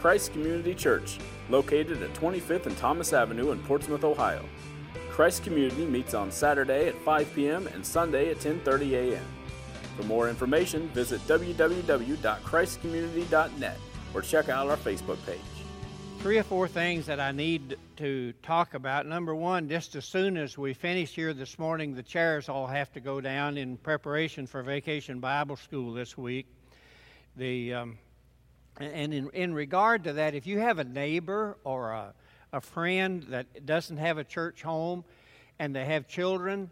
Christ Community Church, located at 25th and Thomas Avenue in Portsmouth, Ohio. Christ Community meets on Saturday at 5 p.m. and Sunday at 10:30 a.m. For more information, visit www.christcommunity.net or check out our Facebook page. Three or four things that I need to talk about. Number one, just as soon as we finish here this morning, the chairs all have to go down in preparation for Vacation Bible School this week. The um, and in, in regard to that, if you have a neighbor or a, a friend that doesn't have a church home and they have children,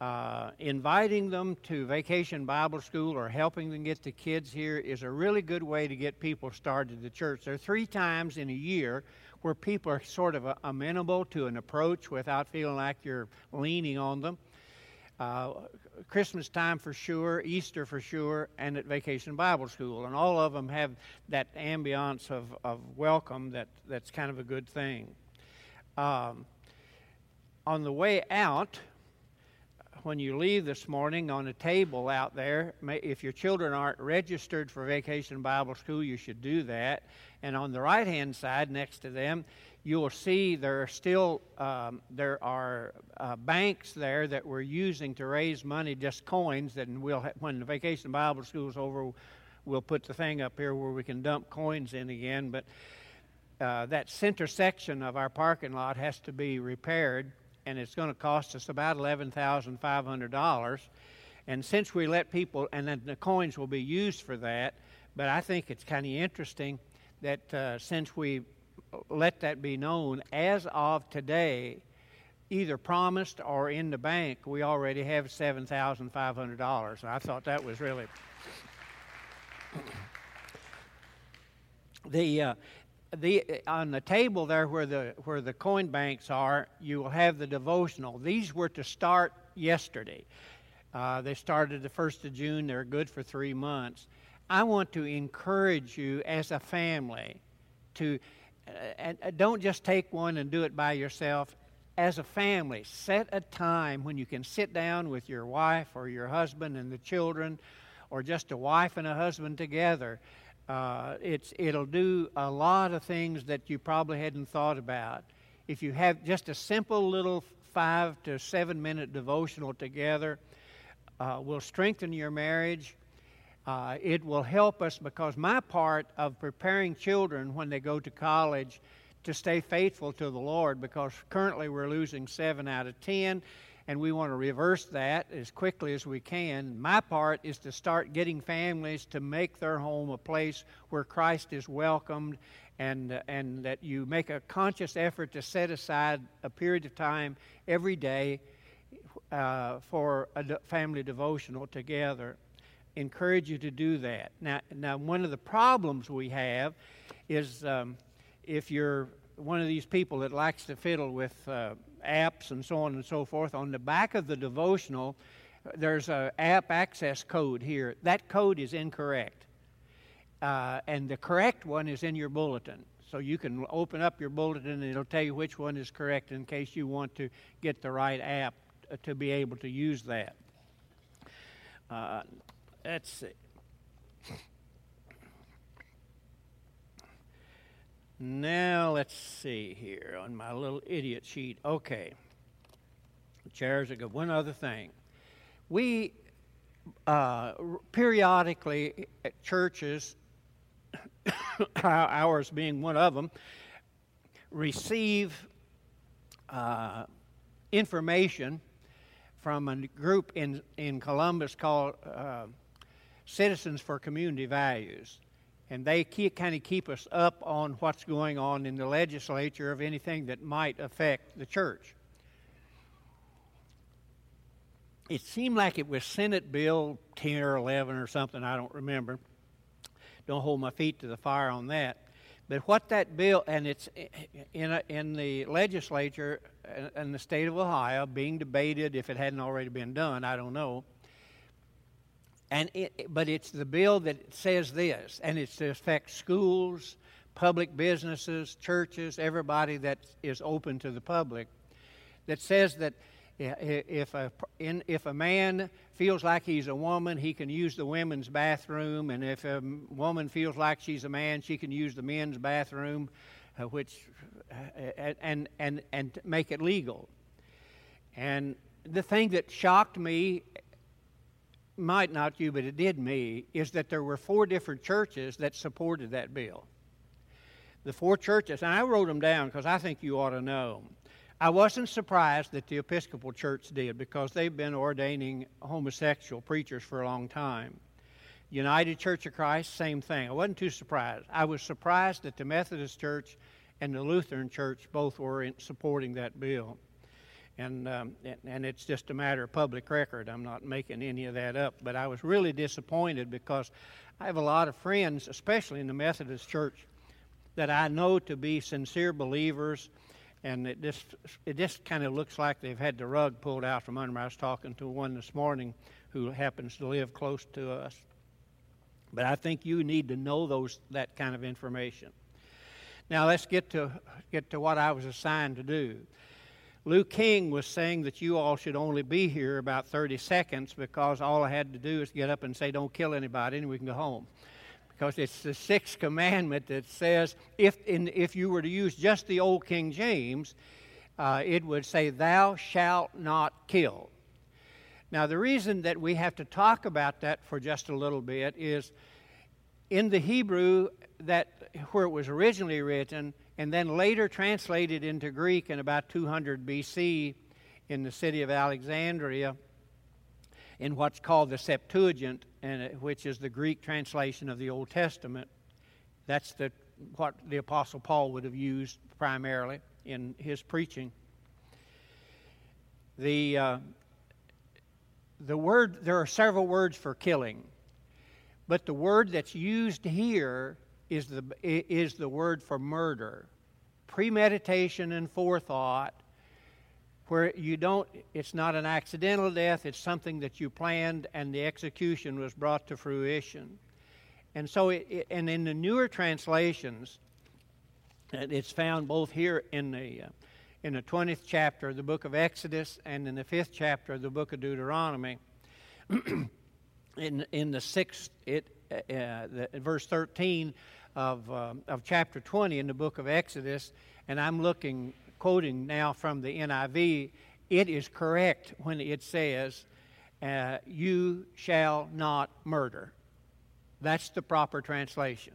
uh, inviting them to vacation Bible school or helping them get the kids here is a really good way to get people started to church. There are three times in a year where people are sort of amenable to an approach without feeling like you're leaning on them. Uh, Christmas time for sure, Easter for sure, and at Vacation Bible School. And all of them have that ambiance of, of welcome that, that's kind of a good thing. Um, on the way out, when you leave this morning on a table out there, if your children aren't registered for Vacation Bible School, you should do that. And on the right hand side next to them, you'll see there are still um, there are uh, banks there that we're using to raise money, just coins. And we'll ha- when the Vacation Bible School is over, we'll put the thing up here where we can dump coins in again. But uh, that center section of our parking lot has to be repaired and it's going to cost us about $11,500. And since we let people, and then the coins will be used for that, but I think it's kind of interesting that uh, since we let that be known, as of today, either promised or in the bank, we already have $7,500. I thought that was really. the uh, the on the table there where the where the coin banks are, you will have the devotional. These were to start yesterday. Uh, they started the first of June. They're good for three months. I want to encourage you as a family to uh, uh, don't just take one and do it by yourself. As a family, set a time when you can sit down with your wife or your husband and the children, or just a wife and a husband together uh, it's, it'll do a lot of things that you probably hadn't thought about. If you have just a simple little five to seven minute devotional together, uh, will strengthen your marriage. Uh, it will help us because my part of preparing children when they go to college to stay faithful to the Lord, because currently we're losing seven out of ten, and we want to reverse that as quickly as we can. My part is to start getting families to make their home a place where Christ is welcomed and, and that you make a conscious effort to set aside a period of time every day uh, for a family devotional together. Encourage you to do that. Now, now, one of the problems we have is um, if you're one of these people that likes to fiddle with uh, apps and so on and so forth, on the back of the devotional, there's an app access code here. That code is incorrect. Uh, and the correct one is in your bulletin. So you can open up your bulletin and it'll tell you which one is correct in case you want to get the right app to be able to use that. Uh, let's see. Now, let's see here on my little idiot sheet. Okay. The chairs are good. One other thing. We uh, periodically at churches, ours being one of them, receive uh, information from a group in, in Columbus called uh, Citizens for Community Values and they keep, kind of keep us up on what's going on in the legislature of anything that might affect the church. It seemed like it was Senate Bill 10 or 11 or something, I don't remember. Don't hold my feet to the fire on that. But what that bill, and it's eh, eh, in, a, in the legislature eh, in the state of Ohio being debated, if it hadn't already been done, I don't know and it, but it's the bill that says this, and it's to affect schools, public businesses, churches, everybody that is open to the public, that says that if a, in, if a man feels like he's a woman, he can use the women's bathroom, and if a woman feels like she's a man, she can use the men's bathroom, uh, which uh, and and and make it legal. And the thing that shocked me, might not you, but it did me, is that there were four different churches that supported that bill. The four churches, and I wrote them down because I think you ought to know. I wasn't surprised that the Episcopal Church did because they've been ordaining homosexual preachers for a long time. United Church of Christ, same thing. I wasn't too surprised. I was surprised that the Methodist Church and the Lutheran Church both were supporting that bill. And, um, and it's just a matter of public record. I'm not making any of that up. But I was really disappointed because I have a lot of friends, especially in the Methodist Church, that I know to be sincere believers and it just it just kind of looks like they've had the rug pulled out from under. Me. I was talking to one this morning who happens to live close to us. But I think you need to know those that kind of information. Now let's get to get to what I was assigned to do. Lou King was saying that you all should only be here about 30 seconds because all I had to do is get up and say, "Don't kill anybody," and we can go home because it's the sixth commandment that says if, in, if you were to use just the old King James, uh, it would say, Thou shalt not kill. Now, the reason that we have to talk about that for just a little bit is in the Hebrew that where it was originally written and then later translated into Greek in about 200 BC in the city of Alexandria in what's called the Septuagint, and which is the Greek translation of the Old Testament. That's the, what the Apostle Paul would have used primarily in his preaching. The, uh, the word, there are several words for killing, but the word that's used here is the, is the word for murder. Premeditation and forethought where you don't, it's not an accidental death, it's something that you planned and the execution was brought to fruition. And so, it, it, and in the newer translations, it's found both here in the, uh, in the 20th chapter of the book of Exodus and in the 5th chapter of the book of Deuteronomy. in, in the 6th, it, uh, uh, the, verse 13 of, uh, of chapter 20 in the book of Exodus, and I'm looking quoting now from the NIV, it is correct when it says, uh, You shall not murder. That's the proper translation.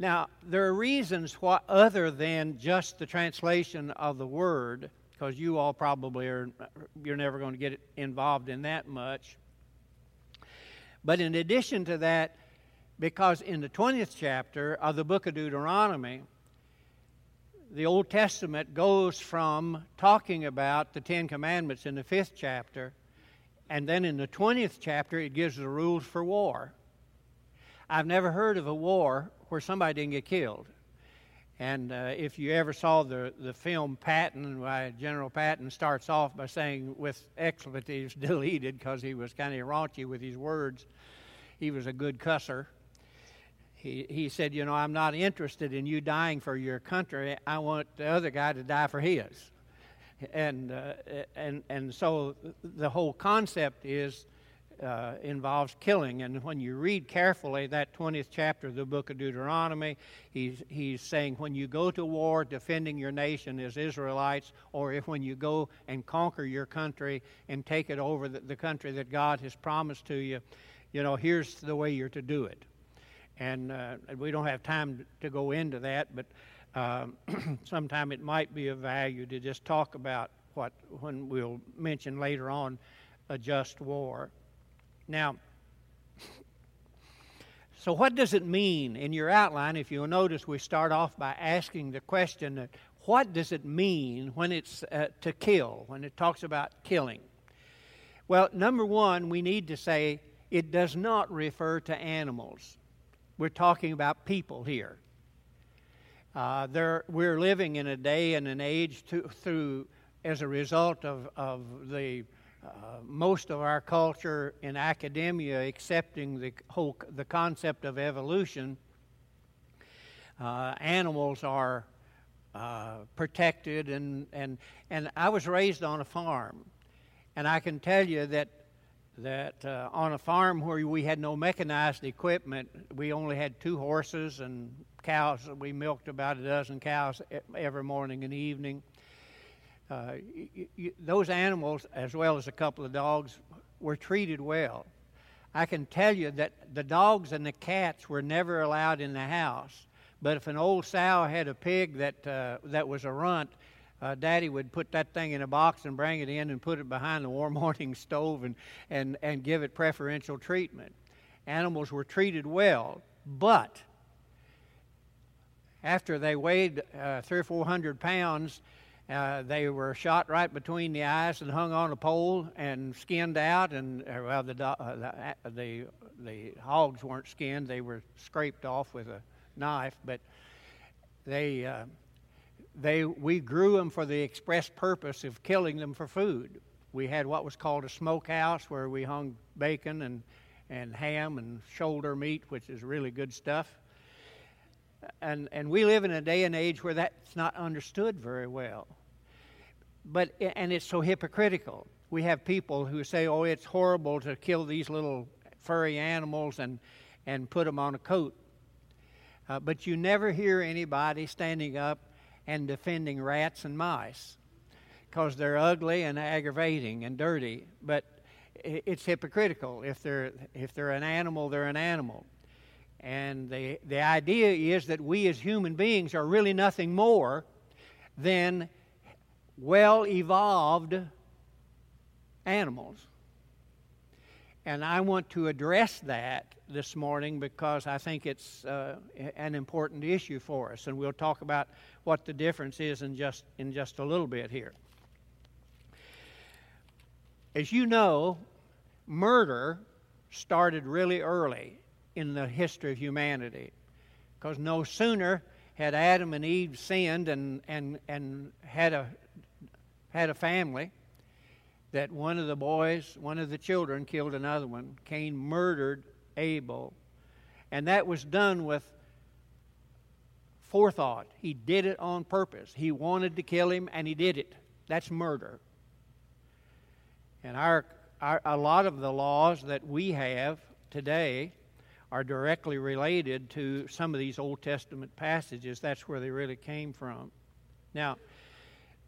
Now, there are reasons why, other than just the translation of the word, because you all probably are, you're never going to get involved in that much. But in addition to that, because in the 20th chapter of the book of Deuteronomy, the Old Testament goes from talking about the Ten Commandments in the fifth chapter, and then in the 20th chapter, it gives the rules for war. I've never heard of a war where somebody didn't get killed. And uh, if you ever saw the, the film Patton, why General Patton starts off by saying, with expletives deleted, because he was kind of raunchy with his words, he was a good cusser he, he said, You know, I'm not interested in you dying for your country. I want the other guy to die for his. And, uh, and, and so the whole concept is uh, involves killing. And when you read carefully that 20th chapter of the book of Deuteronomy, he's, he's saying when you go to war defending your nation as Israelites, or if when you go and conquer your country and take it over the, the country that God has promised to you, you know, here's the way you're to do it and uh, we don't have time to go into that, but um, sometime it might be of value to just talk about what, when we'll mention later on, a just war. Now, so what does it mean in your outline? If you'll notice, we start off by asking the question that what does it mean when it's uh, to kill, when it talks about killing? Well, number one, we need to say it does not refer to animals. We're talking about people here. Uh, we're living in a day and an age to, through, as a result of, of the uh, most of our culture in academia accepting the whole the concept of evolution. Uh, animals are uh, protected, and, and, and I was raised on a farm. And I can tell you that, that uh, on a farm where we had no mechanized equipment, we only had two horses and cows. We milked about a dozen cows every morning and evening. Uh, those animals, as well as a couple of dogs, were treated well. I can tell you that the dogs and the cats were never allowed in the house. But if an old sow had a pig that uh, that was a runt, uh, Daddy would put that thing in a box and bring it in and put it behind the warm morning stove and, and, and give it preferential treatment. Animals were treated well, but after they weighed uh, three or four hundred pounds, uh, they were shot right between the eyes and hung on a pole and skinned out. And uh, well, the, uh, the, uh, the the hogs weren't skinned; they were scraped off with a knife. But they they we grew them for the express purpose of killing them for food. We had what was called a smokehouse where we hung bacon and and ham and shoulder meat, which is really good stuff. And and we live in a day and age where that's not understood very well but and it's so hypocritical. We have people who say, "Oh, it's horrible to kill these little furry animals and and put them on a coat," uh, but you never hear anybody standing up and defending rats and mice because they're ugly and aggravating and dirty. But it's hypocritical. If they're if they're an animal, they're an animal. And the the idea is that we as human beings are really nothing more than well evolved animals. And I want to address that this morning because I think it's uh, an important issue for us. And we'll talk about what the difference is in just, in just a little bit here. As you know, murder started really early in the history of humanity because no sooner had Adam and Eve sinned and, and, and had a had a family that one of the boys, one of the children, killed another one. Cain murdered Abel. And that was done with forethought. He did it on purpose. He wanted to kill him, and he did it. That's murder. And our, our, a lot of the laws that we have today are directly related to some of these Old Testament passages. That's where they really came from. Now,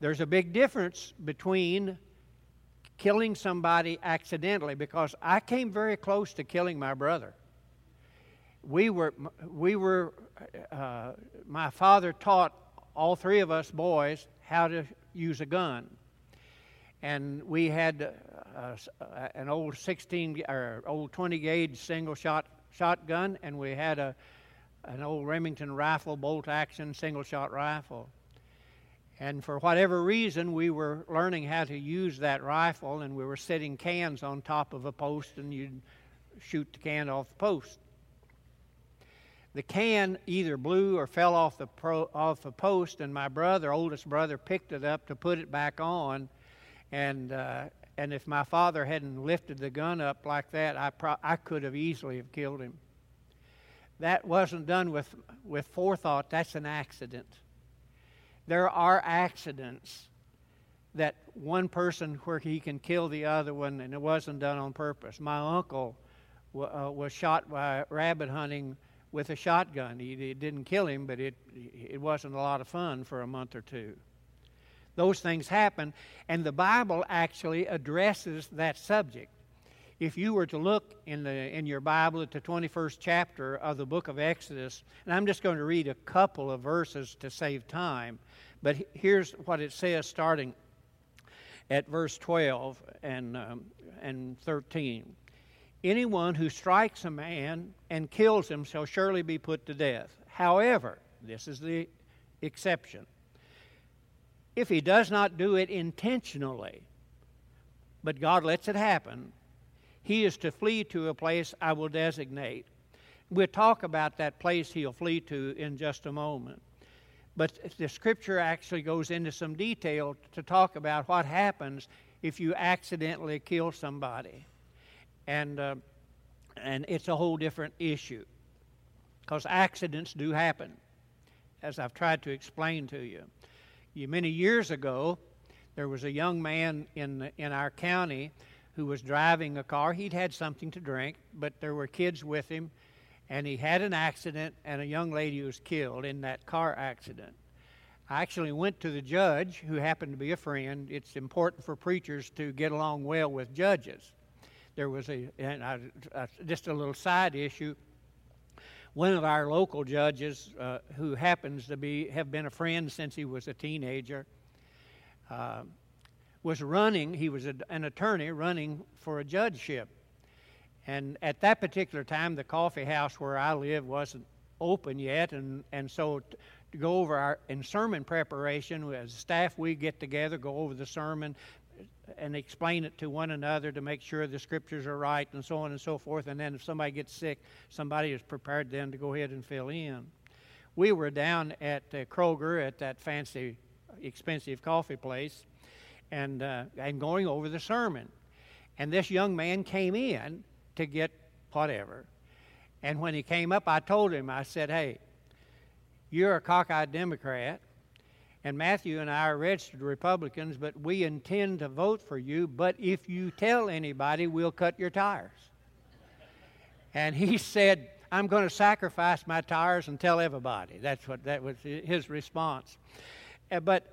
there's a big difference between killing somebody accidentally because I came very close to killing my brother. We were, we were, uh, my father taught all three of us boys how to use a gun. And we had uh, an old 16 or old 20 gauge single shot shotgun, and we had a, an old Remington rifle, bolt action single shot rifle. And for whatever reason, we were learning how to use that rifle, and we were setting cans on top of a post, and you'd shoot the can off the post. The can either blew or fell off the, pro, off the post, and my brother, oldest brother, picked it up to put it back on. And, uh, and if my father hadn't lifted the gun up like that, I, pro- I could have easily have killed him. That wasn't done with, with forethought, that's an accident. There are accidents that one person where he can kill the other one, and it wasn't done on purpose. My uncle uh, was shot by rabbit hunting with a shotgun. He, it didn't kill him, but it it wasn't a lot of fun for a month or two. Those things happen, and the Bible actually addresses that subject. If you were to look in the in your Bible at the 21st chapter of the book of Exodus, and I'm just going to read a couple of verses to save time. But here's what it says starting at verse 12 and, um, and 13. Anyone who strikes a man and kills him shall surely be put to death. However, this is the exception. If he does not do it intentionally, but God lets it happen, he is to flee to a place I will designate. We'll talk about that place he'll flee to in just a moment. But the scripture actually goes into some detail to talk about what happens if you accidentally kill somebody. And, uh, and it's a whole different issue because accidents do happen. as I've tried to explain to you. you many years ago, there was a young man in, in our county who was driving a car. He'd had something to drink, but there were kids with him, and he had an accident, and a young lady was killed in that car accident. I actually went to the judge, who happened to be a friend. It's important for preachers to get along well with judges. There was a, just a little side issue. One of our local judges, uh, who happens to be have been a friend since he was a teenager, uh, was running. He was a, an attorney running for a judgeship, and at that particular time, the coffee house where I live wasn't open yet, and and so. T- to go over our in sermon preparation as staff we get together go over the sermon and explain it to one another to make sure the scriptures are right and so on and so forth. And then if somebody gets sick, somebody is prepared then to go ahead and fill in. We were down at uh, Kroger at that fancy, expensive coffee place and, uh, and going over the sermon. And this young man came in to get whatever. And when he came up, I told him, I said, hey, you're a cockeyed Democrat and Matthew and I are registered Republicans, but we intend to vote for you. But if you tell anybody, we'll cut your tires. And he said, I'm going to sacrifice my tires and tell everybody. That's what that was his response. Uh, but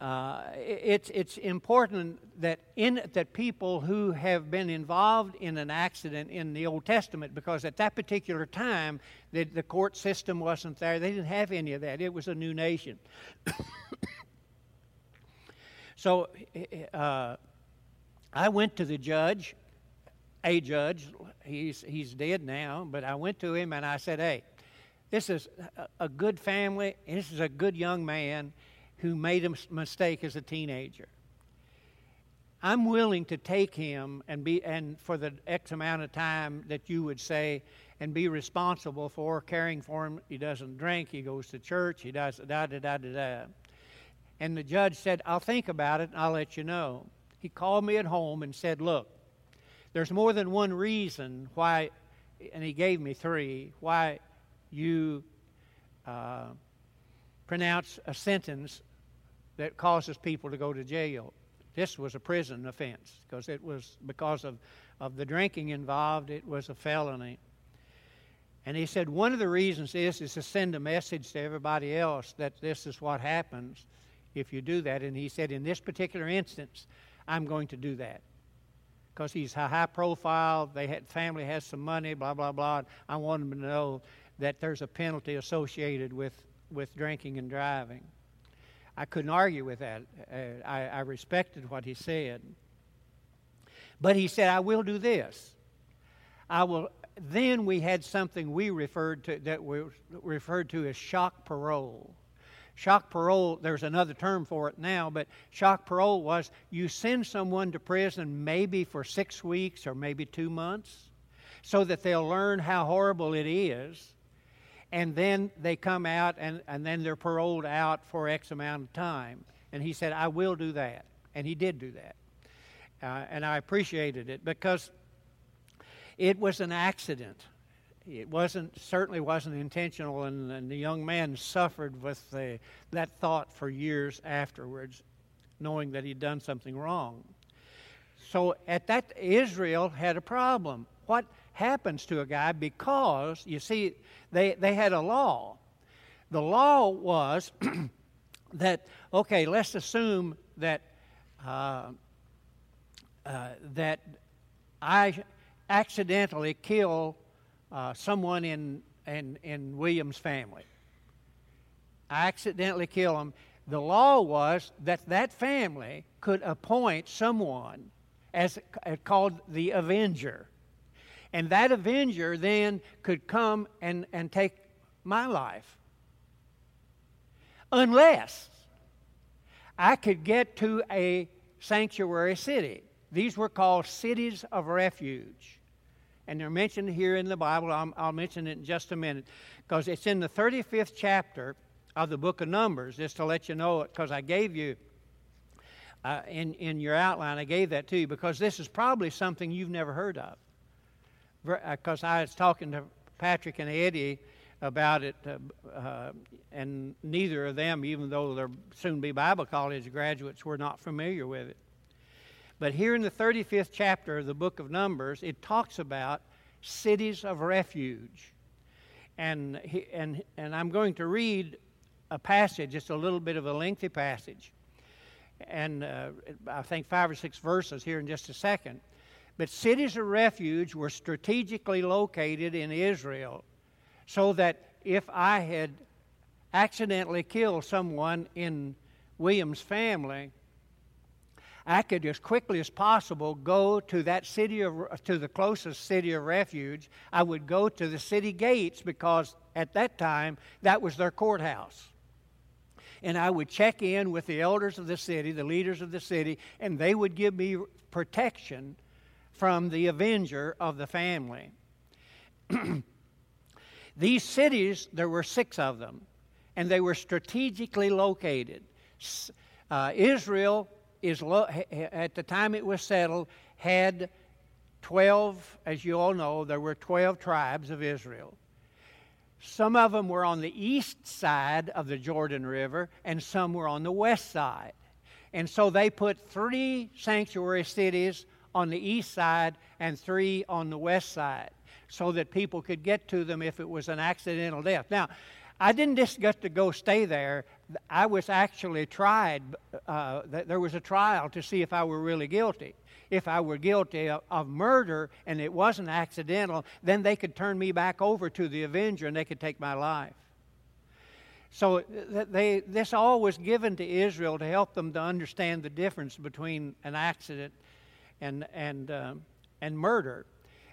uh, it's, it's important that, in, that people who have been involved in an accident in the Old Testament, because at that particular time, the, the court system wasn't there. They didn't have any of that. It was a new nation. so uh, I went to the judge, a judge. He's, he's dead now, but I went to him and I said, hey, this is a good family, this is a good young man who made a mistake as a teenager. I'm willing to take him and be and for the X amount of time that you would say and be responsible for caring for him. He doesn't drink, he goes to church, he does da da da da da. And the judge said, I'll think about it and I'll let you know. He called me at home and said, Look, there's more than one reason why, and he gave me three, why you uh, pronounce a sentence that causes people to go to jail. This was a prison offense because it was because of, of the drinking involved, it was a felony. And he said one of the reasons is is to send a message to everybody else that this is what happens if you do that. And he said in this particular instance, I'm going to do that because he's high profile. They had family has some money, blah blah blah. I want them to know that there's a penalty associated with with drinking and driving. I couldn't argue with that. Uh, I, I respected what he said. But he said, I will do this. I will. Then we had something we referred to that we referred to as shock parole. Shock parole, there's another term for it now, but shock parole was you send someone to prison maybe for six weeks or maybe two months so that they'll learn how horrible it is and then they come out and, and then they're paroled out for X amount of time. And he said, I will do that. And he did do that. Uh, and I appreciated it because it was an accident. It wasn't certainly wasn't intentional, and, and the young man suffered with the, that thought for years afterwards, knowing that he'd done something wrong. So at that, Israel had a problem. What happens to a guy because, you see, they, they had a law. The law was that, okay, let's assume that, uh, uh, that I accidentally kill uh, someone in, in, in William's family. I accidentally kill him. The law was that that family could appoint someone as called the avenger and that avenger then could come and, and take my life. Unless I could get to a sanctuary city. These were called cities of refuge. And they're mentioned here in the Bible. I'll, I'll mention it in just a minute because it's in the 35th chapter of the book of Numbers, just to let you know it, because I gave you uh, in, in your outline, I gave that to you because this is probably something you've never heard of because uh, I was talking to Patrick and Eddie about it, uh, uh, and neither of them, even though they're soon be Bible college graduates, were not familiar with it. But here in the 35th chapter of the book of Numbers, it talks about cities of refuge. And, he, and, and I'm going to read a passage, it's a little bit of a lengthy passage, and uh, I think five or six verses here in just a second. But cities of refuge were strategically located in Israel so that if I had accidentally killed someone in William's family, I could as quickly as possible go to that city of, to the closest city of refuge. I would go to the city gates because at that time that was their courthouse. And I would check in with the elders of the city, the leaders of the city, and they would give me protection from the avenger of the family. These cities, there were six of them, and they were strategically located. Uh, Israel is lo- at the time it was settled had 12 as you all know there were 12 tribes of israel some of them were on the east side of the jordan river and some were on the west side and so they put three sanctuary cities on the east side and three on the west side so that people could get to them if it was an accidental death now I didn't just get to go stay there. I was actually tried. Uh, there was a trial to see if I were really guilty. If I were guilty of, murder and it wasn't accidental, then they could turn me back over to the avenger and they could take my life. So they, this all was given to Israel to help them to understand the difference between an accident and, and, um, and murder.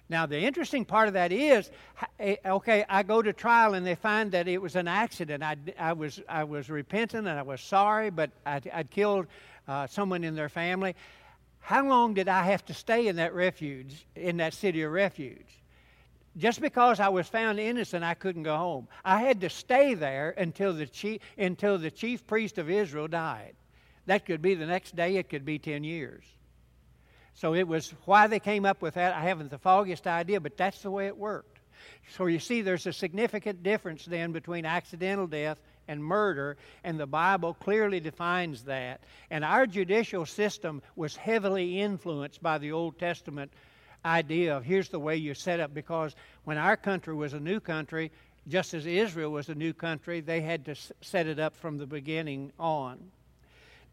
Now, the interesting part of that is eh, okay, I go to trial and they find that it was an accident. I, I, was, I was repentant and I was sorry, but I'd, I'd killed uh, someone in their family. How long did I have to stay in that refuge, in that city of refuge? Just because I was found innocent, I couldn't go home. I had to stay there until the chief, until the chief priest of Israel died. That could be the next day, it could be 10 years. So it was why they came up with that, I haven't the foggiest idea, but that's the way it worked. So you see, there's a significant difference then between accidental death and murder, and the Bible clearly defines that. And our judicial system was heavily influenced by the Old Testament idea of here's the way you set up, because when our country was a new country, just as Israel was a new country, they had to set it up from the beginning on.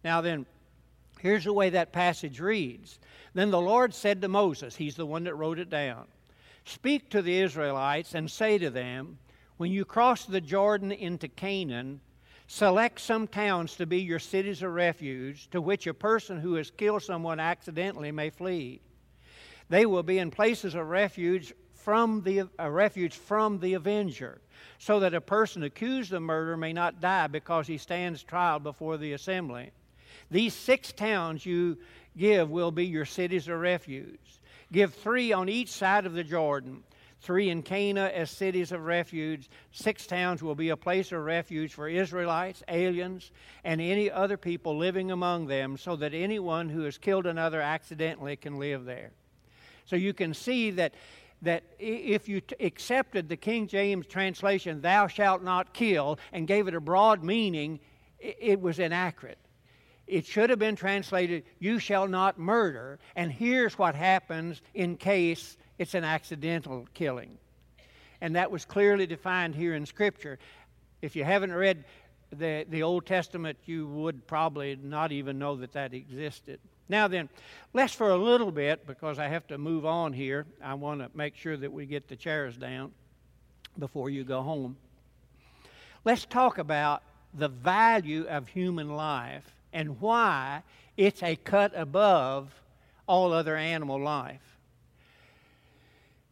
Now, then, here's the way that passage reads then the Lord said to Moses, he's the one that wrote it down, Speak to the Israelites and say to them, When you cross the Jordan into Canaan, select some towns to be your cities of refuge, to which a person who has killed someone accidentally may flee. They will be in places of refuge from the a refuge from the avenger, so that a person accused of murder may not die because he stands trial before the assembly. These six towns you give will be your cities of refuge. Give three on each side of the Jordan three in Canaan as cities of refuge. Six towns will be a place of refuge for Israelites, aliens, and any other people living among them, so that anyone who has killed another accidentally can live there. So you can see that. That if you t- accepted the King James translation, thou shalt not kill, and gave it a broad meaning, it, it was inaccurate it should have been translated, You shall not murder, and here's what happens in case it's an accidental killing. And that was clearly defined here in Scripture. If you haven't read the, the Old Testament, you would probably not even know that that existed. Now, then, let's for a little bit, because I have to move on here, I want to make sure that we get the chairs down before you go home. Let's talk about the value of human life and why it's a cut above all other animal life.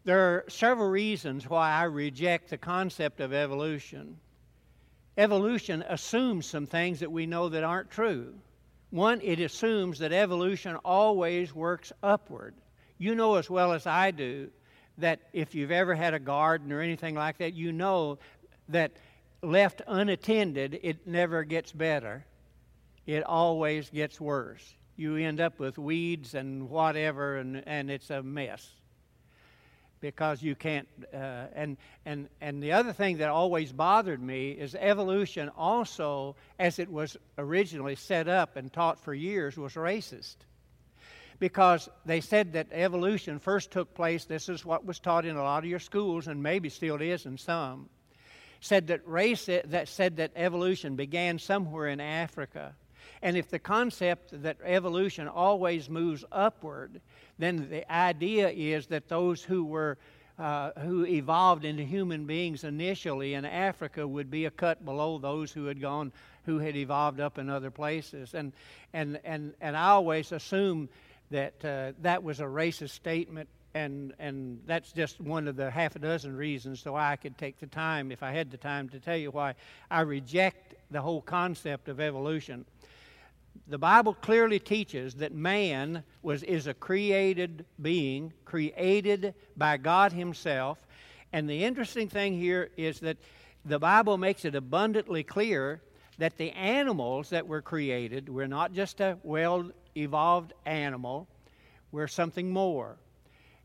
There are several reasons why I reject the concept of evolution. Evolution assumes some things that we know that aren't true. One, it assumes that evolution always works upward. You know as well as I do that if you've ever had a garden or anything like that, you know that left unattended, it never gets better it always gets worse. You end up with weeds and whatever, and, and it's a mess. because you can't. Uh, and and and the other thing that always bothered me is evolution. Also, as it was originally set up and taught for years, was racist. Because they said that evolution first took place. This is what was taught in a lot of your schools, and maybe still is in some. Said that race that said that evolution began somewhere in Africa. And if the concept that evolution always moves upward, then the idea is that those who were uh, who evolved into human beings initially in Africa would be a cut below those who had gone who had evolved up in other places. And and and and I always assume that uh, that was a racist statement. And, and that's just one of the half a dozen reasons so I could take the time, if I had the time, to tell you why I reject the whole concept of evolution the Bible clearly teaches that man was, is a created being, created by God Himself. And the interesting thing here is that the Bible makes it abundantly clear that the animals that were created were not just a well evolved animal, we're something more.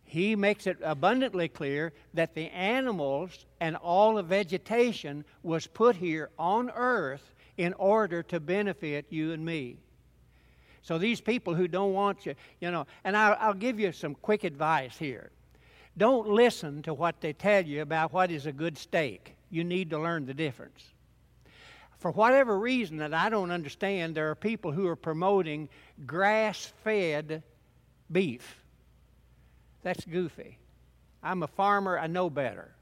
He makes it abundantly clear that the animals and all the vegetation was put here on earth in order to benefit you and me. So these people who don't want you, you know, and I'll, I'll give you some quick advice here. Don't listen to what they tell you about what is a good steak. You need to learn the difference. For whatever reason that I don't understand, there are people who are promoting grass fed beef. That's goofy. I'm a farmer, I know better.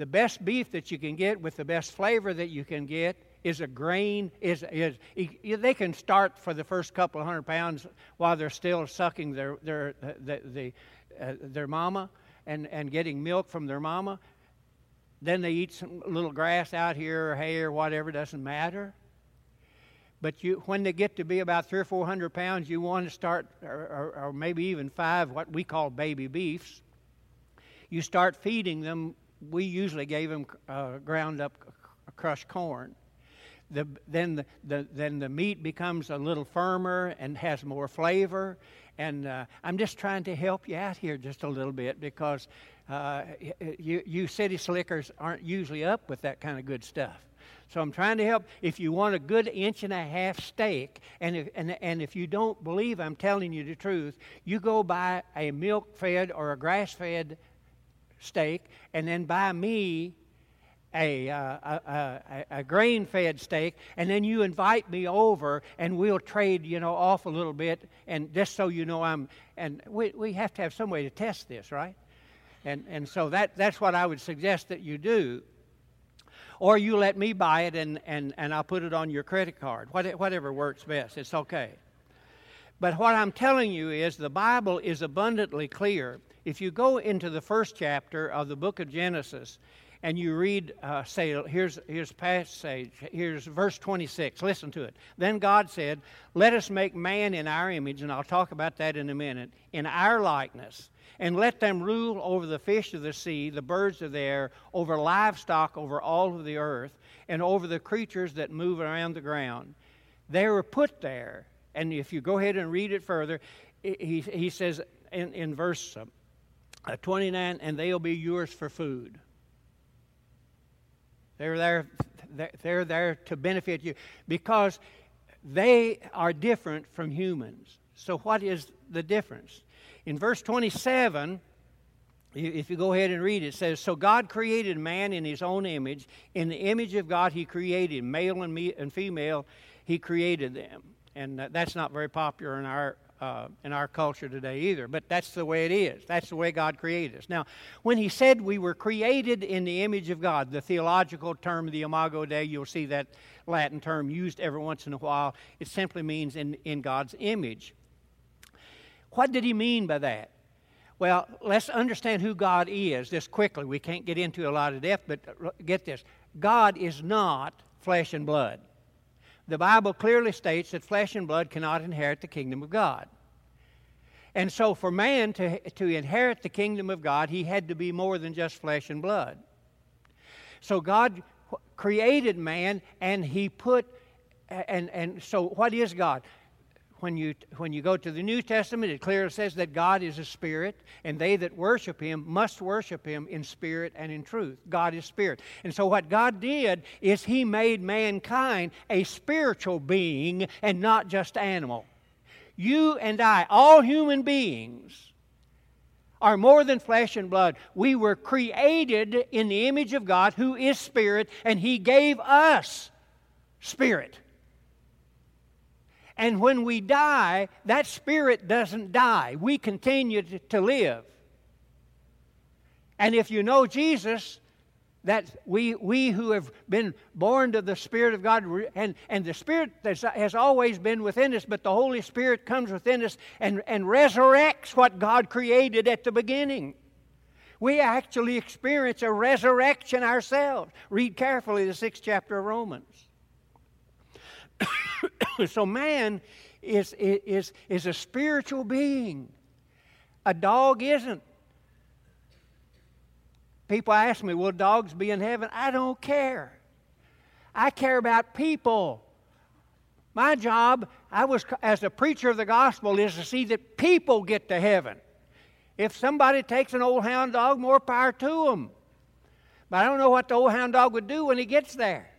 The best beef that you can get with the best flavor that you can get is a grain is is they can start for the first couple of hundred pounds while they're still sucking their their the, the uh, their mama and and getting milk from their mama. Then they eat some little grass out here or hay or whatever doesn't matter. But you when they get to be about three or four hundred pounds you want to start or, or, or maybe even five what we call baby beefs. You start feeding them we usually gave them uh, ground up crushed corn the, then, the, the, then the meat becomes a little firmer and has more flavor. And uh, I'm just trying to help you out here just a little bit because uh, you, you city slickers aren't usually up with that kind of good stuff. So I'm trying to help. If you want a good inch and a half steak, and if, and, and if you don't believe I'm telling you the truth, you go buy a milk fed or a grass fed steak and then buy me a, uh, a, a, a grain fed steak, and then you invite me over and we'll trade, you know, off a little bit, and just so you know I'm, and we, we have to have some way to test this, right? And, and so that, that's what I would suggest that you do. Or you let me buy it and, and, and I'll put it on your credit card. Whatever works best, it's okay. But what I'm telling you is the Bible is abundantly clear. If you go into the first chapter of the book of Genesis, and you read, uh, say, here's, here's passage, here's verse 26. Listen to it. Then God said, Let us make man in our image, and I'll talk about that in a minute, in our likeness, and let them rule over the fish of the sea, the birds of the air, over livestock, over all of the earth, and over the creatures that move around the ground. They were put there, and if you go ahead and read it further, he, he says in, in verse uh, 29, and they'll be yours for food. They're there, they're there to benefit you because they are different from humans. So, what is the difference? In verse 27, if you go ahead and read it, it says, So God created man in his own image. In the image of God, he created male and, and female, he created them. And that's not very popular in our uh, in our culture today either, but that's the way it is. That's the way God created us. Now, when He said we were created in the image of God, the theological term, the imago Dei, you'll see that Latin term used every once in a while. It simply means in, in God's image. What did He mean by that? Well, let's understand who God is just quickly. We can't get into a lot of depth, but get this God is not flesh and blood the Bible clearly states that flesh and blood cannot inherit the kingdom of God. And so, for man to, to inherit the kingdom of God, he had to be more than just flesh and blood. So, God created man and he put, and, and so what is God? When you, when you go to the New Testament, it clearly says that God is a spirit, and they that worship him must worship him in spirit and in truth. God is spirit. And so, what God did is he made mankind a spiritual being and not just animal. You and I, all human beings, are more than flesh and blood. We were created in the image of God, who is spirit, and he gave us spirit. And when we die, that spirit doesn't die. We continue to live. And if you know Jesus, that we, we who have been born to the Spirit of God, and, and the Spirit has always been within us, but the Holy Spirit comes within us and, and resurrects what God created at the beginning. We actually experience a resurrection ourselves. Read carefully the sixth chapter of Romans. so man is, is, is a spiritual being. A dog isn't. People ask me, will dogs be in heaven? I don't care. I care about people. My job, I was as a preacher of the gospel, is to see that people get to heaven. If somebody takes an old hound dog, more power to them. But I don't know what the old hound dog would do when he gets there.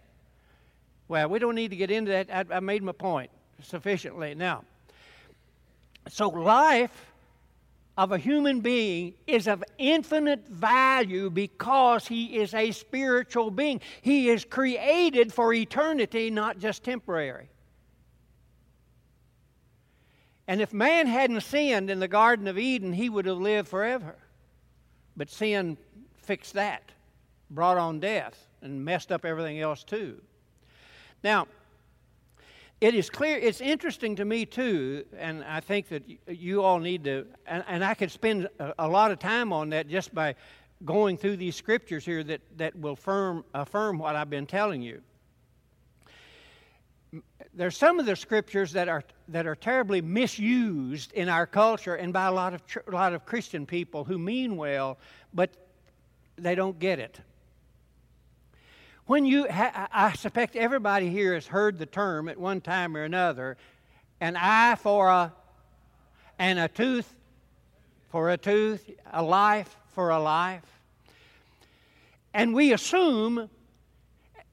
Well, we don't need to get into that. I, I made my point sufficiently. Now, so life of a human being is of infinite value because he is a spiritual being. He is created for eternity, not just temporary. And if man hadn't sinned in the Garden of Eden, he would have lived forever. But sin fixed that, brought on death, and messed up everything else too. Now, it is clear, it's interesting to me too, and I think that you all need to, and, and I could spend a, a, lot of time on that just by going through these scriptures here that, that will firm, affirm what I've been telling you. There's some of the scriptures that are, that are terribly misused in our culture and by a lot of, a lot of Christian people who mean well, but they don't get it. When you, I suspect everybody here has heard the term at one time or another an eye for a, and a tooth for a tooth, a life for a life. And we assume,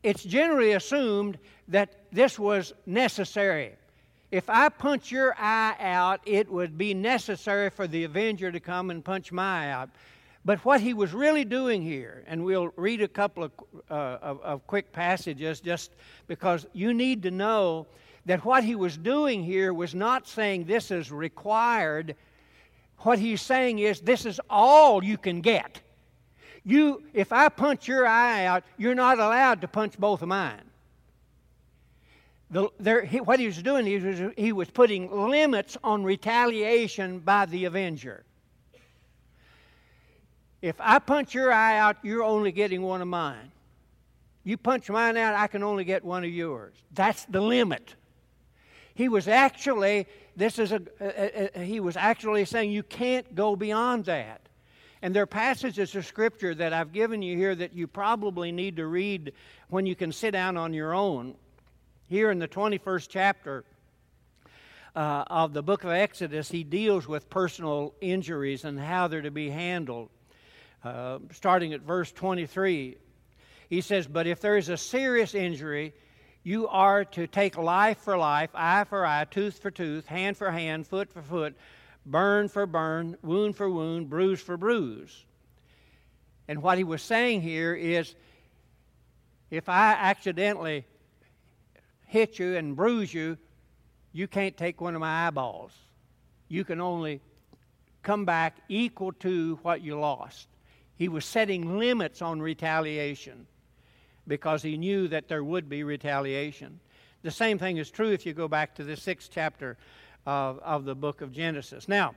it's generally assumed that this was necessary. If I punch your eye out, it would be necessary for the avenger to come and punch my eye out. But what he was really doing here, and we'll read a couple of, uh, of, of quick passages just because you need to know that what he was doing here was not saying this is required. What he's saying is this is all you can get. You, if I punch your eye out, you're not allowed to punch both of mine. The, there, he, what he was doing, was, he was putting limits on retaliation by the avenger. If I punch your eye out, you're only getting one of mine. You punch mine out, I can only get one of yours. That's the limit. He was actually, this is a, a, a, he was actually saying you can't go beyond that. And there are passages of Scripture that I've given you here that you probably need to read when you can sit down on your own. Here in the 21st chapter uh, of the book of Exodus, he deals with personal injuries and how they're to be handled. Uh, starting at verse 23. He says, But if there is a serious injury, you are to take life for life, eye for eye, tooth for tooth, hand for hand, foot for foot, burn for burn, wound for wound, bruise for bruise. And what he was saying here is if I accidentally hit you and bruise you, you can't take one of my eyeballs. You can only come back equal to what you lost. He was setting limits on retaliation because he knew that there would be retaliation. The same thing is true if you go back to the sixth chapter of, of the book of Genesis. Now,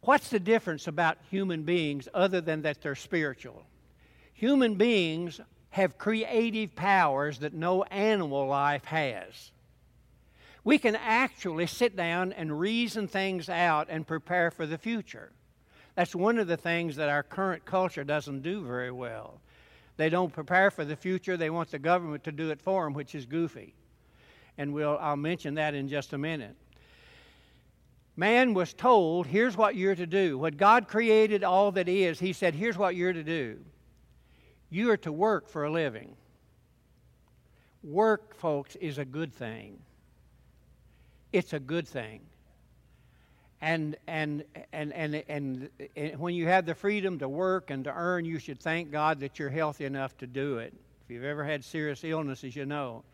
what's the difference about human beings other than that they're spiritual? Human beings have creative powers that no animal life has. We can actually sit down and reason things out and prepare for the future. That's one of the things that our current culture doesn't do very well. They don't prepare for the future, they want the government to do it for them, which is goofy. And we'll, I'll mention that in just a minute. Man was told, here's what you're to do. When God created all that is, He said, here's what you're to do. You are to work for a living. Work, folks, is a good thing. It's a good thing. And, and, and, and, and, when you have the freedom to work and to earn, you should thank God that you're healthy enough to do it. If you've ever had serious illnesses, you know.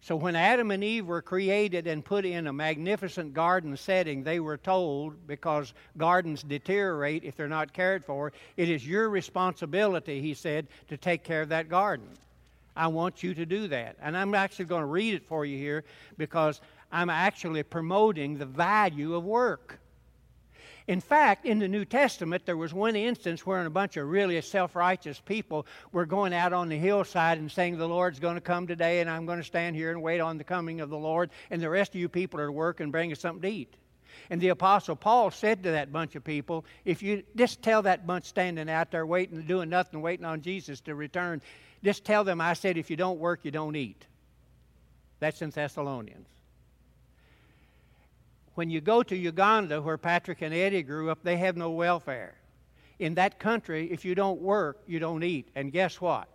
So when Adam and Eve were created and put in a magnificent garden setting, they were told, because gardens deteriorate if they're not cared for, it is your responsibility, he said, to take care of that garden. I want you to do that. And I'm actually going to read it for you here because I'm actually promoting the value of work. In fact, in the New Testament, there was one instance where a bunch of really self righteous people were going out on the hillside and saying, The Lord's going to come today, and I'm going to stand here and wait on the coming of the Lord, and the rest of you people are to work and bring us something to eat. And the Apostle Paul said to that bunch of people, If you just tell that bunch standing out there waiting, doing nothing, waiting on Jesus to return, just tell them, I said, if you don't work, you don't eat. That's in Thessalonians. When you go to Uganda, where Patrick and Eddie grew up, they have no welfare. In that country, if you don't work, you don't eat. And guess what?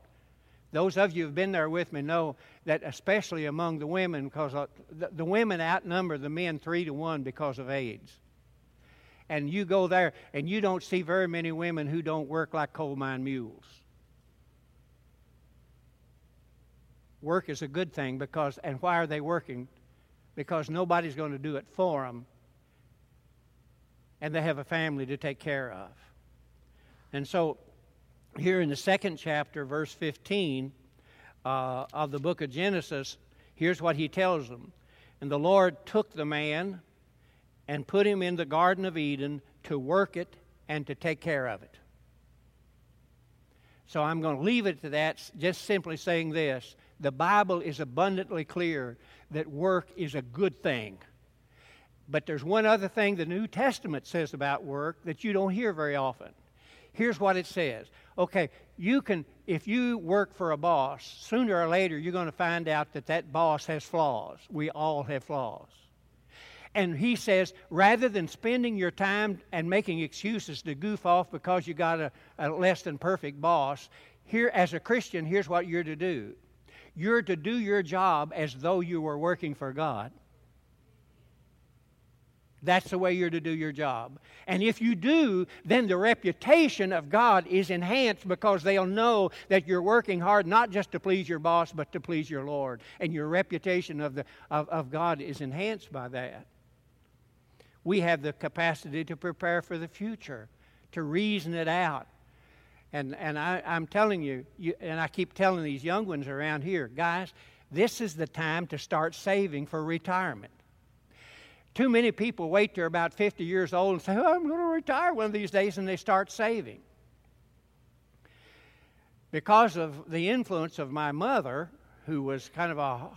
Those of you who've been there with me know that, especially among the women, because uh, the, women outnumber the men three to one because of AIDS. And you go there, and you don't see very many women who don't work like coal mine mules. Work is a good thing because, and why are they working? Because nobody's going to do it for them. And they have a family to take care of. And so, here in the second chapter, verse 15 uh, of the book of Genesis, here's what he tells them. And the Lord took the man and put him in the Garden of Eden to work it and to take care of it. So I'm going to leave it to that, just simply saying this. The Bible is abundantly clear that work is a good thing. But there's one other thing the New Testament says about work that you don't hear very often. Here's what it says. Okay, you can, if you work for a boss, sooner or later you're going to find out that that boss has flaws. We all have flaws. And he says, rather than spending your time and making excuses to goof off because you got a, a less than perfect boss, here as a Christian, here's what you're to do you're to do your job as though you were working for God. That's the way you're to do your job. And if you do, then the reputation of God is enhanced because they'll know that you're working hard not just to please your boss, but to please your Lord. And your reputation of, the, of, of God is enhanced by that. We have the capacity to prepare for the future, to reason it out, and, and I, am telling you, you, and I keep telling these young ones around here, guys, this is the time to start saving for retirement. Too many people wait till they're about 50 years old and say, oh, I'm going to retire one of these days, and they start saving. Because of the influence of my mother, who was kind of a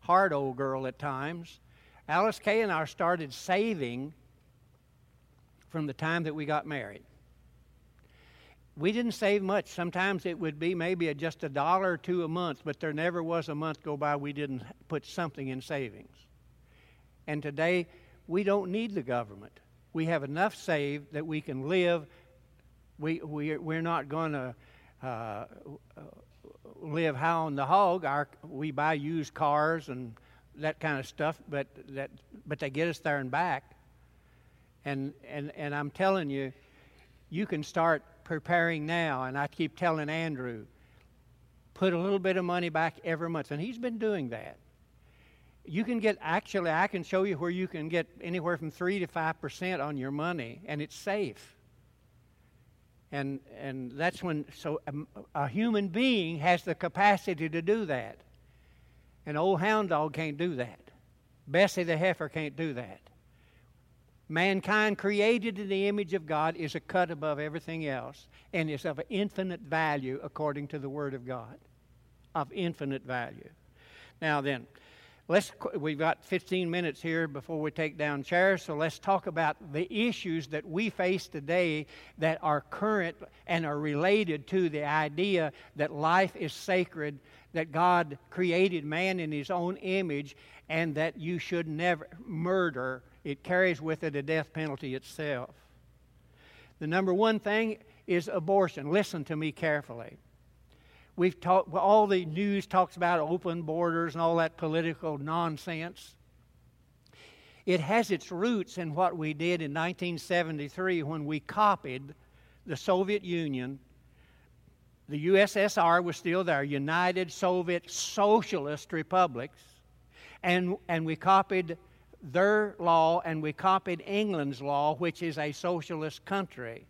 hard old girl at times, Alice Kay and I started saving from the time that we got married we didn't save much. Sometimes it would be maybe just a dollar or two a month, but there never was a month go by we didn't put something in savings. And today, we don't need the government. We have enough saved that we can live. We, we, we're not going to uh, live high on the hog. Our, we buy used cars and that kind of stuff, but, that, but they get us there and back. And, and, and I'm telling you, you can start preparing now, and I keep telling Andrew, put a little bit of money back every month, and he's been doing that. You can get actually, I can show you where you can get anywhere from three to five percent on your money, and it's safe. And and that's when so a, a human being has the capacity to do that. An old hound dog can't do that. Bessie the heifer can't do that. Mankind created in the image of God is a cut above everything else and is of infinite value according to the Word of God. Of infinite value. Now then, let's we've got 15 minutes here before we take down chairs so let's talk about the issues that we face today that are current and are related to the idea that life is sacred that god created man in his own image and that you should never murder it carries with it a death penalty itself the number one thing is abortion listen to me carefully We've talked, all the news talks about open borders and all that political nonsense. It has its roots in what we did in 1973 when we copied the Soviet Union. The USSR was still there, United Soviet Socialist Republics. And, and we copied their law and we copied England's law, which is a socialist country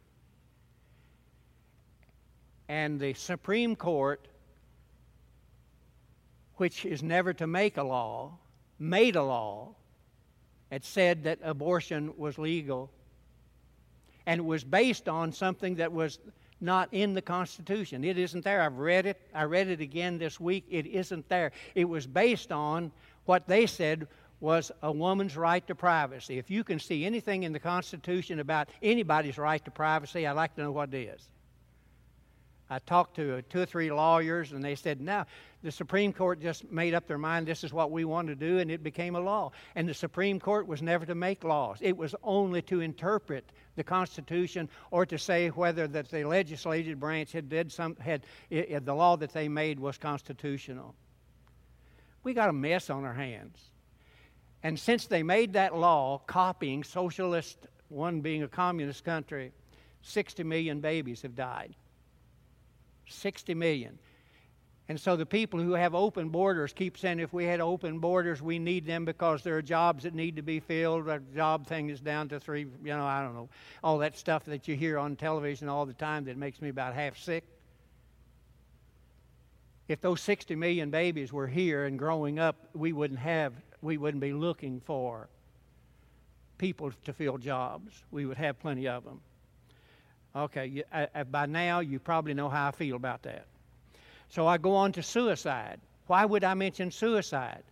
and the Supreme Court, which is never to make a law, made a law that said that abortion was legal. And it was based on something that was not in the Constitution. It isn't there. I've read it. I read it again this week. It isn't there. It was based on what they said was a woman's right to privacy. If you can see anything in the Constitution about anybody's right to privacy, I'd like to know what it is. I talked to two or three lawyers, and they said, "Now, the Supreme Court just made up their mind. This is what we want to do, and it became a law." And the Supreme Court was never to make laws; it was only to interpret the Constitution or to say whether that the legislative branch had did some had the law that they made was constitutional. We got a mess on our hands. And since they made that law, copying socialist, one being a communist country, 60 million babies have died. 60 million. And so the people who have open borders keep saying if we had open borders, we need them because there are jobs that need to be filled. The job thing is down to three, you know, I don't know, all that stuff that you hear on television all the time that makes me about half sick. If those 60 million babies were here and growing up, we wouldn't have, we wouldn't be looking for people to fill jobs. We would have plenty of them. Okay, you, by now you probably know how I feel about that. So I go on to suicide. Why would I mention suicide?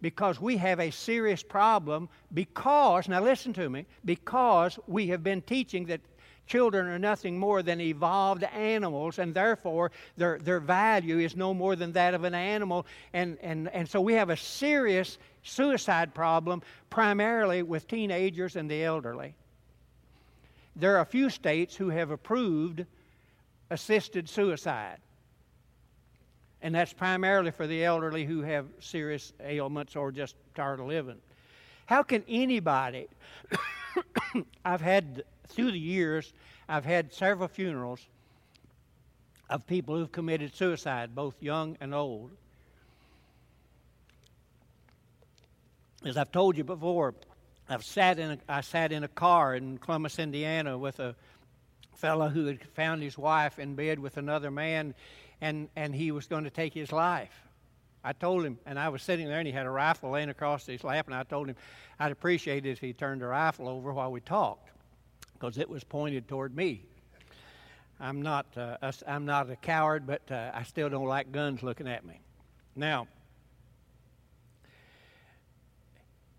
Because we have a serious problem because, now listen to me, because we have been teaching that children are nothing more than evolved animals, and therefore their, their value is no more than that of an animal. And, and, and so we have a serious suicide problem, primarily with teenagers and the elderly there are a few states who have approved assisted suicide. And that's primarily for the elderly who have serious ailments or just tired of living. How can anybody, I've had, through the years, I've had several funerals of people who've committed suicide, both young and old. As I've told you before, I've sat in a, I sat in a car in Columbus, Indiana, with a fellow who had found his wife in bed with another man, and and he was going to take his life. I told him, and I was sitting there, and he had a rifle laying across his lap, and I told him I'd appreciate it if he turned the rifle over while we talked, because it was pointed toward me. I'm not uh, a, I'm not a coward, but uh, I still don't like guns looking at me. Now,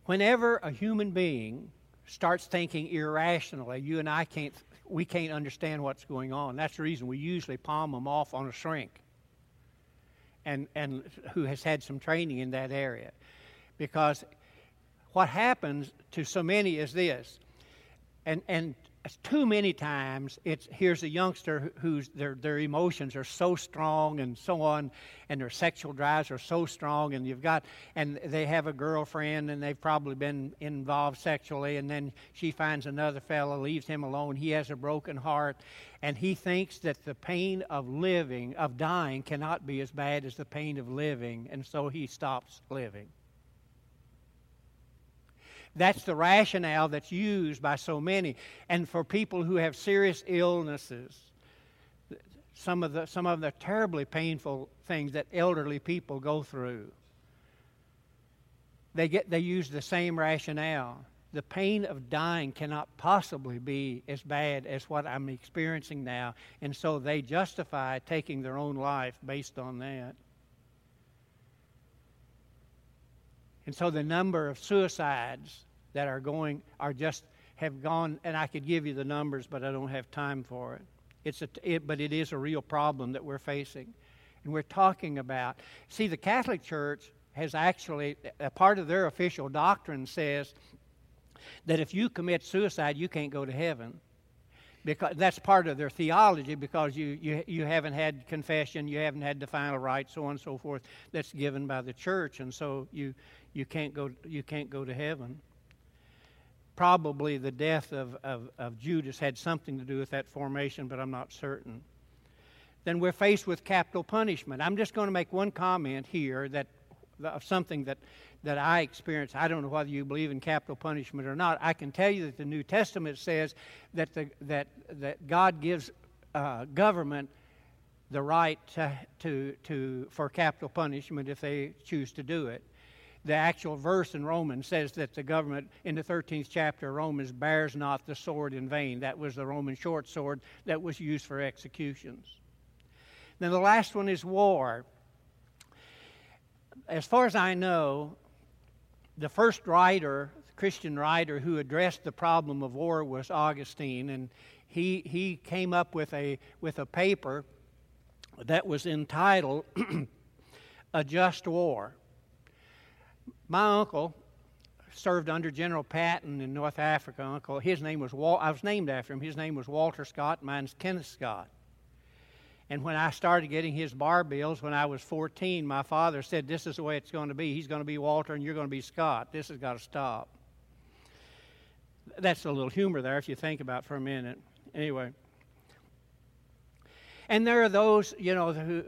Whenever a human being starts thinking irrationally, you and I can't, we can't understand what's going on. That's the reason we usually palm them off on a shrink and, and who has had some training in that area. Because what happens to so many is this, and, and too many times. It's here's a youngster whose their, their emotions are so strong and so on and their sexual drives are so strong and you've got and they have a girlfriend and they've probably been involved sexually and then she finds another fellow leaves him alone. He has a broken heart and he thinks that the pain of living of dying cannot be as bad as the pain of living and so he stops living that's the rationale that's used by so many. And for people who have serious illnesses, some of the, some of the terribly painful things that elderly people go through, they, get, they use the same rationale. The pain of dying cannot possibly be as bad as what I'm experiencing now. And so they justify taking their own life based on that. And so the number of suicides that are going are just have gone, and I could give you the numbers, but I don't have time for it. It's a, it, but it is a real problem that we're facing. And we're talking about. See, the Catholic Church has actually, a part of their official doctrine says that if you commit suicide, you can't go to heaven. Because that's part of their theology because you, you, you haven't had confession, you haven't had the final rite, so on and so forth, that's given by the church, and so you, you, can't, go, you can't go to heaven probably the death of, of, of, Judas had something to do with that formation, but I'm not certain. Then we're faced with capital punishment. I'm just going to make one comment here that of something that, that I experienced. I don't know whether you believe in capital punishment or not. I can tell you that the New Testament says that, the, that, that God gives uh, government the right to, to, to, for capital punishment if they choose to do it the actual verse in Romans says that the government in the 13th chapter of Romans bears not the sword in vain. That was the Roman short sword that was used for executions. Then the last one is war. As far as I know, the first writer, Christian writer, who addressed the problem of war was Augustine, and he, he came up with a, with a paper that was entitled A Just War. My uncle served under General Patton in North Africa. Uncle, his name was Wal- I was named after him. His name was Walter Scott. Mine's Kenneth Scott. And when I started getting his bar bills when I was 14, my father said, This is the way it's going to be. He's going to be Walter and you're going to be Scott. This has got to stop. That's a little humor there if you think about for a minute. Anyway. And there are those, you know, who,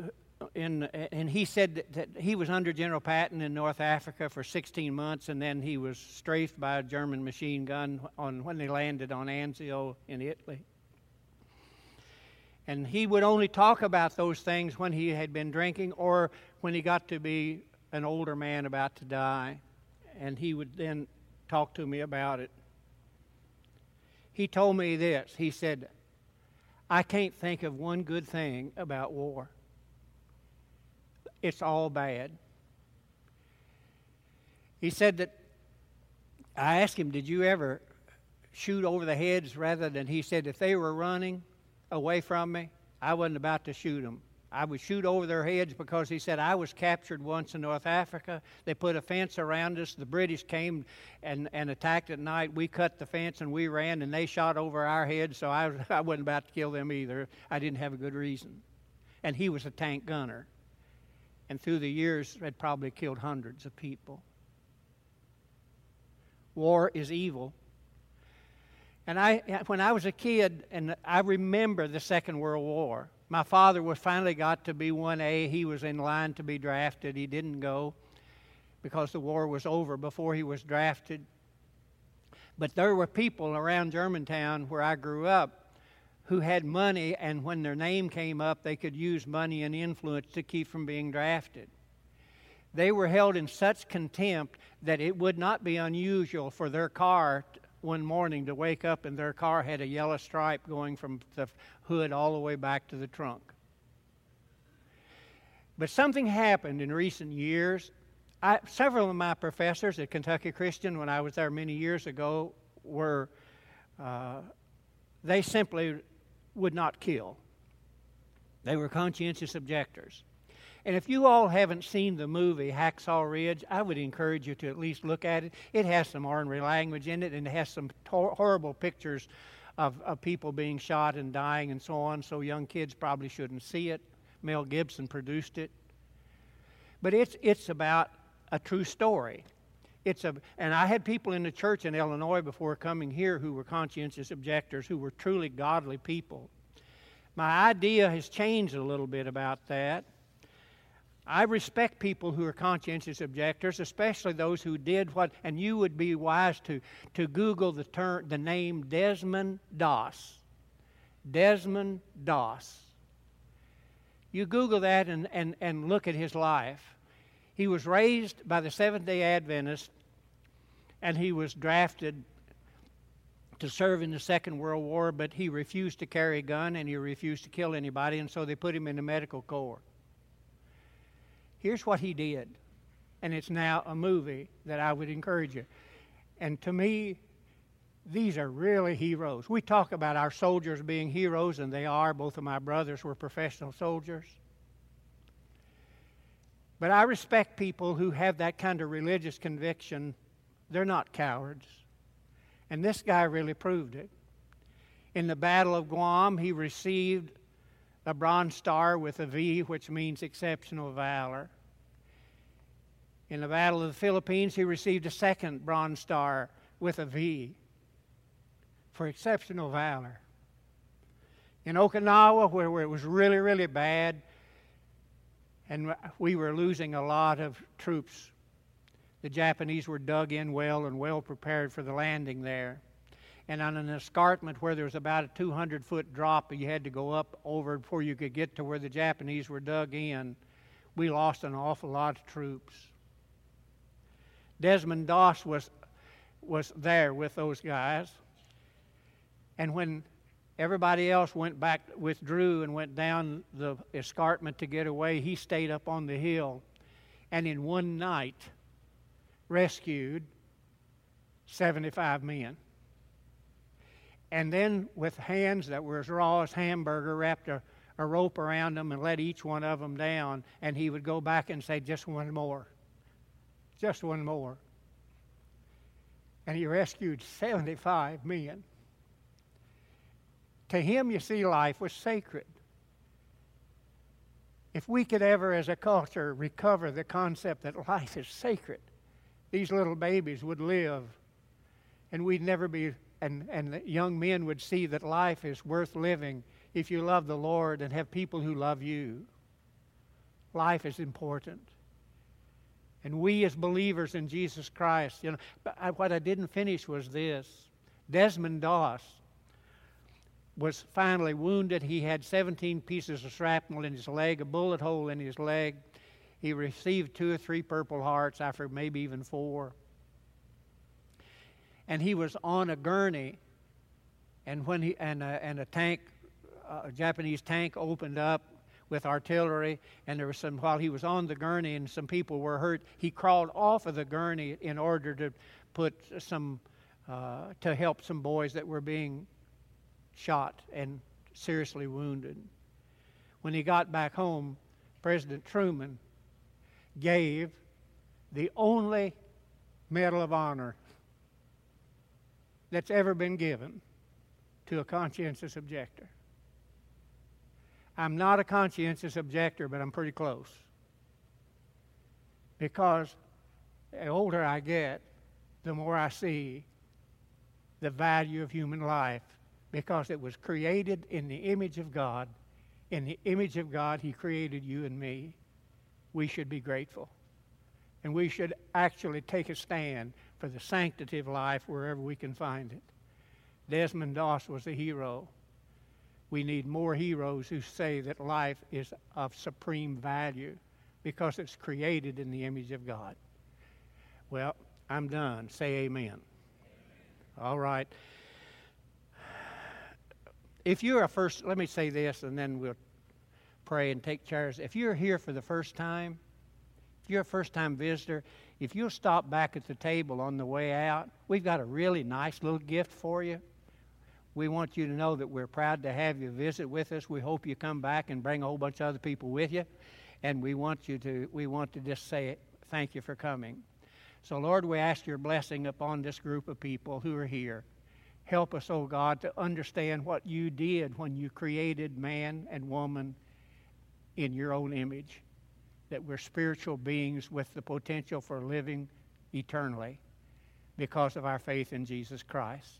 in, and he said that, he was under General Patton in North Africa for 16 months, and then he was strafed by a German machine gun on, when they landed on Anzio in Italy. And he would only talk about those things when he had been drinking or when he got to be an older man about to die. And he would then talk to me about it. He told me this He said, I can't think of one good thing about war it's all bad. He said that I asked him, Did you ever shoot over the heads rather than he said, if they were running away from me, I wasn't about to shoot them. I would shoot over their heads because he said, I was captured once in North Africa. They put a fence around us. The British came and, and attacked at night. We cut the fence and we ran, and they shot over our heads, so I, I wasn't about to kill them either. I didn't have a good reason. And he was a tank gunner and through the years had probably killed hundreds of people. War is evil. And I, when I was a kid, and I remember the Second World War, my father was finally got to be 1A. He was in line to be drafted. He didn't go because the war was over before he was drafted. But there were people around Germantown where I grew up who had money, and when their name came up, they could use money and influence to keep from being drafted. They were held in such contempt that it would not be unusual for their car one morning to wake up and their car had a yellow stripe going from the hood all the way back to the trunk. But something happened in recent years. I, several of my professors at Kentucky Christian, when I was there many years ago, were uh, they simply would not kill. They were conscientious objectors. And if you all haven't seen the movie Hacksaw Ridge, I would encourage you to at least look at it. It has some ornery language in it and it has some tor- horrible pictures of, of people being shot and dying and so on, so young kids probably shouldn't see it. Mel Gibson produced it. But it's, it's about a true story. It's a, and I had people in the church in Illinois before coming here who were conscientious objectors, who were truly godly people. My idea has changed a little bit about that. I respect people who are conscientious objectors, especially those who did what, and you would be wise to, to Google the, term, the name Desmond Doss. Desmond Doss. You Google that and, and, and look at his life. He was raised by the Seventh day Adventists, and he was drafted to serve in the Second World War, but he refused to carry a gun and he refused to kill anybody, and so they put him in the medical corps. Here's what he did and it's now a movie that I would encourage you. And to me, these are really heroes. We talk about our soldiers being heroes, and they are. Both of my brothers were professional soldiers. But I respect people who have that kind of religious conviction. They're not cowards. And this guy really proved it. In the Battle of Guam, he received a Bronze Star with a V, which means exceptional valor. In the Battle of the Philippines, he received a second Bronze Star with a V for exceptional valor. In Okinawa, where, it was really, really bad, and we were losing a lot of troops, the Japanese were dug in well and well prepared for the landing there. And on an escarpment where there was about a 200 foot drop, you had to go up over before you could get to where the Japanese were dug in. We lost an awful lot of troops. Desmond Doss was, was there with those guys. And when everybody else went back, withdrew, and went down the escarpment to get away, he stayed up on the hill. And in one night, rescued 75 men. And then, with hands that were as raw as hamburger, wrapped a, a rope around them and let each one of them down. And he would go back and say, Just one more. Just one more. And he rescued 75 men. To him, you see, life was sacred. If we could ever, as a culture, recover the concept that life is sacred, these little babies would live and we'd never be, and, and young men would see that life is worth living if you love the Lord and have people who love you. Life is important. And we, as believers in Jesus Christ, you know, But what I didn't finish was this Desmond Doss was finally wounded. He had 17 pieces of shrapnel in his leg, a bullet hole in his leg. He received two or three Purple Hearts after maybe even four. And he was on a gurney, and when he and a, and a tank, a Japanese tank, opened up with artillery, and there was some while he was on the gurney, and some people were hurt. He crawled off of the gurney in order to put some uh, to help some boys that were being shot and seriously wounded. When he got back home, President Truman gave the only Medal of Honor that's ever been given to a conscientious objector. I'm not a conscientious objector, but I'm pretty close. Because the older I get, the more I see the value of human life because it was created in the image of God. In the image of God, He created you and me. We should be grateful. And we should actually take a stand for the sanctity of life wherever we can find it. Desmond Doss was a hero. We need more heroes who say that life is of supreme value because it's created in the image of God. Well, I'm done. Say amen. amen. All right. If you're a first, let me say this and then we'll pray and take chairs. If you're here for the first time, if you're a first time visitor, if you'll stop back at the table on the way out, we've got a really nice little gift for you. We want you to know that we're proud to have you visit with us. We hope you come back and bring a whole bunch of other people with you. And we want you to we want to just say thank you for coming. So Lord, we ask your blessing upon this group of people who are here. Help us, O oh God, to understand what you did when you created man and woman in your own image, that we're spiritual beings with the potential for living eternally because of our faith in Jesus Christ.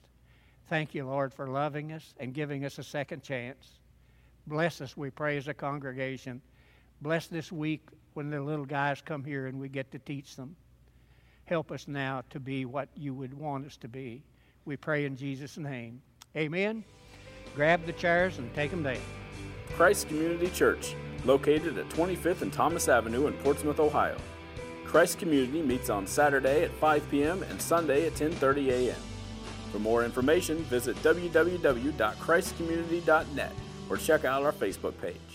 Thank you, Lord, for loving us and giving us a second chance. Bless us, we pray, as a congregation. Bless this week when the little guys come here and we get to teach them. Help us now to be what you would want us to be. We pray in Jesus' name. Amen. Grab the chairs and take them down. Christ Community Church, located at 25th and Thomas Avenue in Portsmouth, Ohio. Christ Community meets on Saturday at 5 p.m. and Sunday at 10:30 a.m. For more information, visit www.christcommunity.net or check out our Facebook page.